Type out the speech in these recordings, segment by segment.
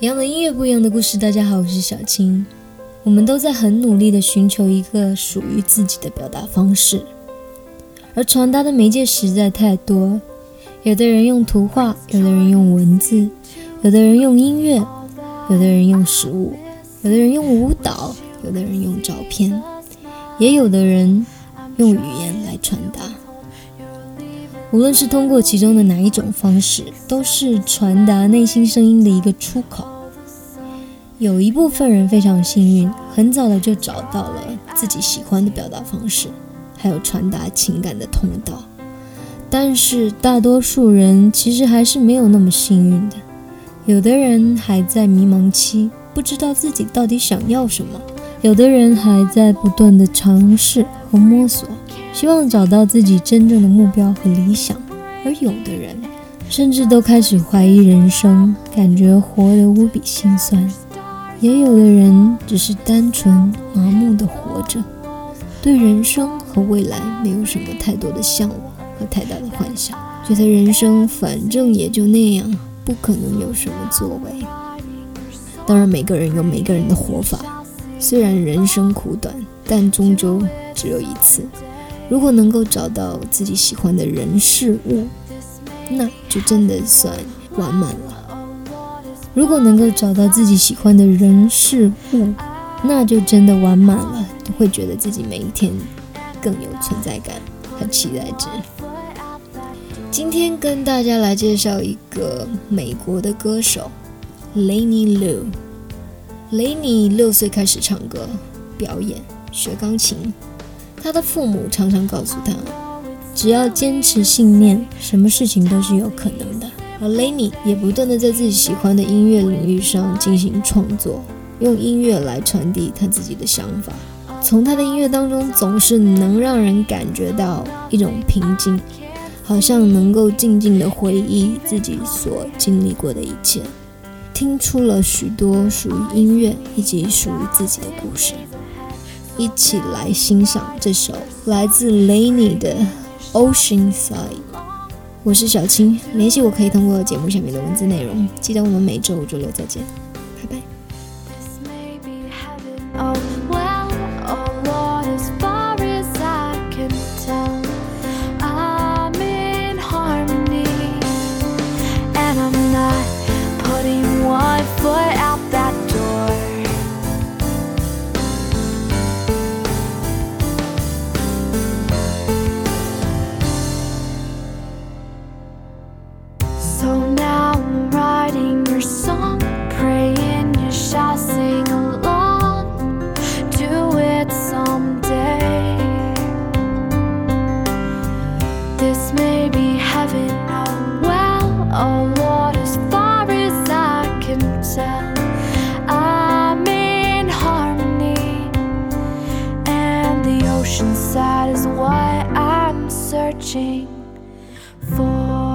一样的音乐，不一样的故事。大家好，我是小青。我们都在很努力的寻求一个属于自己的表达方式，而传达的媒介实在太多。有的人用图画，有的人用文字，有的人用音乐，有的人用食物，有的人用舞蹈，有的人用照片，也有的人用语言来传达。无论是通过其中的哪一种方式，都是传达内心声音的一个出口。有一部分人非常幸运，很早的就找到了自己喜欢的表达方式，还有传达情感的通道。但是大多数人其实还是没有那么幸运的。有的人还在迷茫期，不知道自己到底想要什么；有的人还在不断的尝试和摸索。希望找到自己真正的目标和理想，而有的人甚至都开始怀疑人生，感觉活得无比心酸；也有的人只是单纯麻木的活着，对人生和未来没有什么太多的向往和太大的幻想，觉得人生反正也就那样，不可能有什么作为。当然，每个人有每个人的活法，虽然人生苦短，但终究只有一次。如果能够找到自己喜欢的人事物，那就真的算完满了。如果能够找到自己喜欢的人事物，那就真的完满了，会觉得自己每一天更有存在感和期待值。今天跟大家来介绍一个美国的歌手 Lenny Lu。雷尼六岁开始唱歌、表演、学钢琴。他的父母常常告诉他，只要坚持信念，什么事情都是有可能的。而雷尼也不断的在自己喜欢的音乐领域上进行创作，用音乐来传递他自己的想法。从他的音乐当中，总是能让人感觉到一种平静，好像能够静静的回忆自己所经历过的一切，听出了许多属于音乐以及属于自己的故事。一起来欣赏这首来自 Lanny 的《Ocean Side》。我是小青，联系我可以通过节目下面的文字内容。记得我们每周五周六再见，searching for.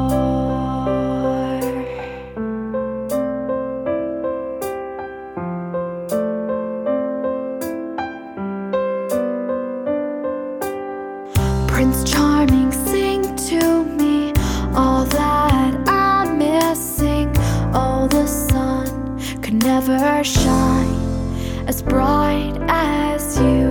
Prince Charming, sing to me all that I'm missing. Oh, the sun could never shine as bright as you.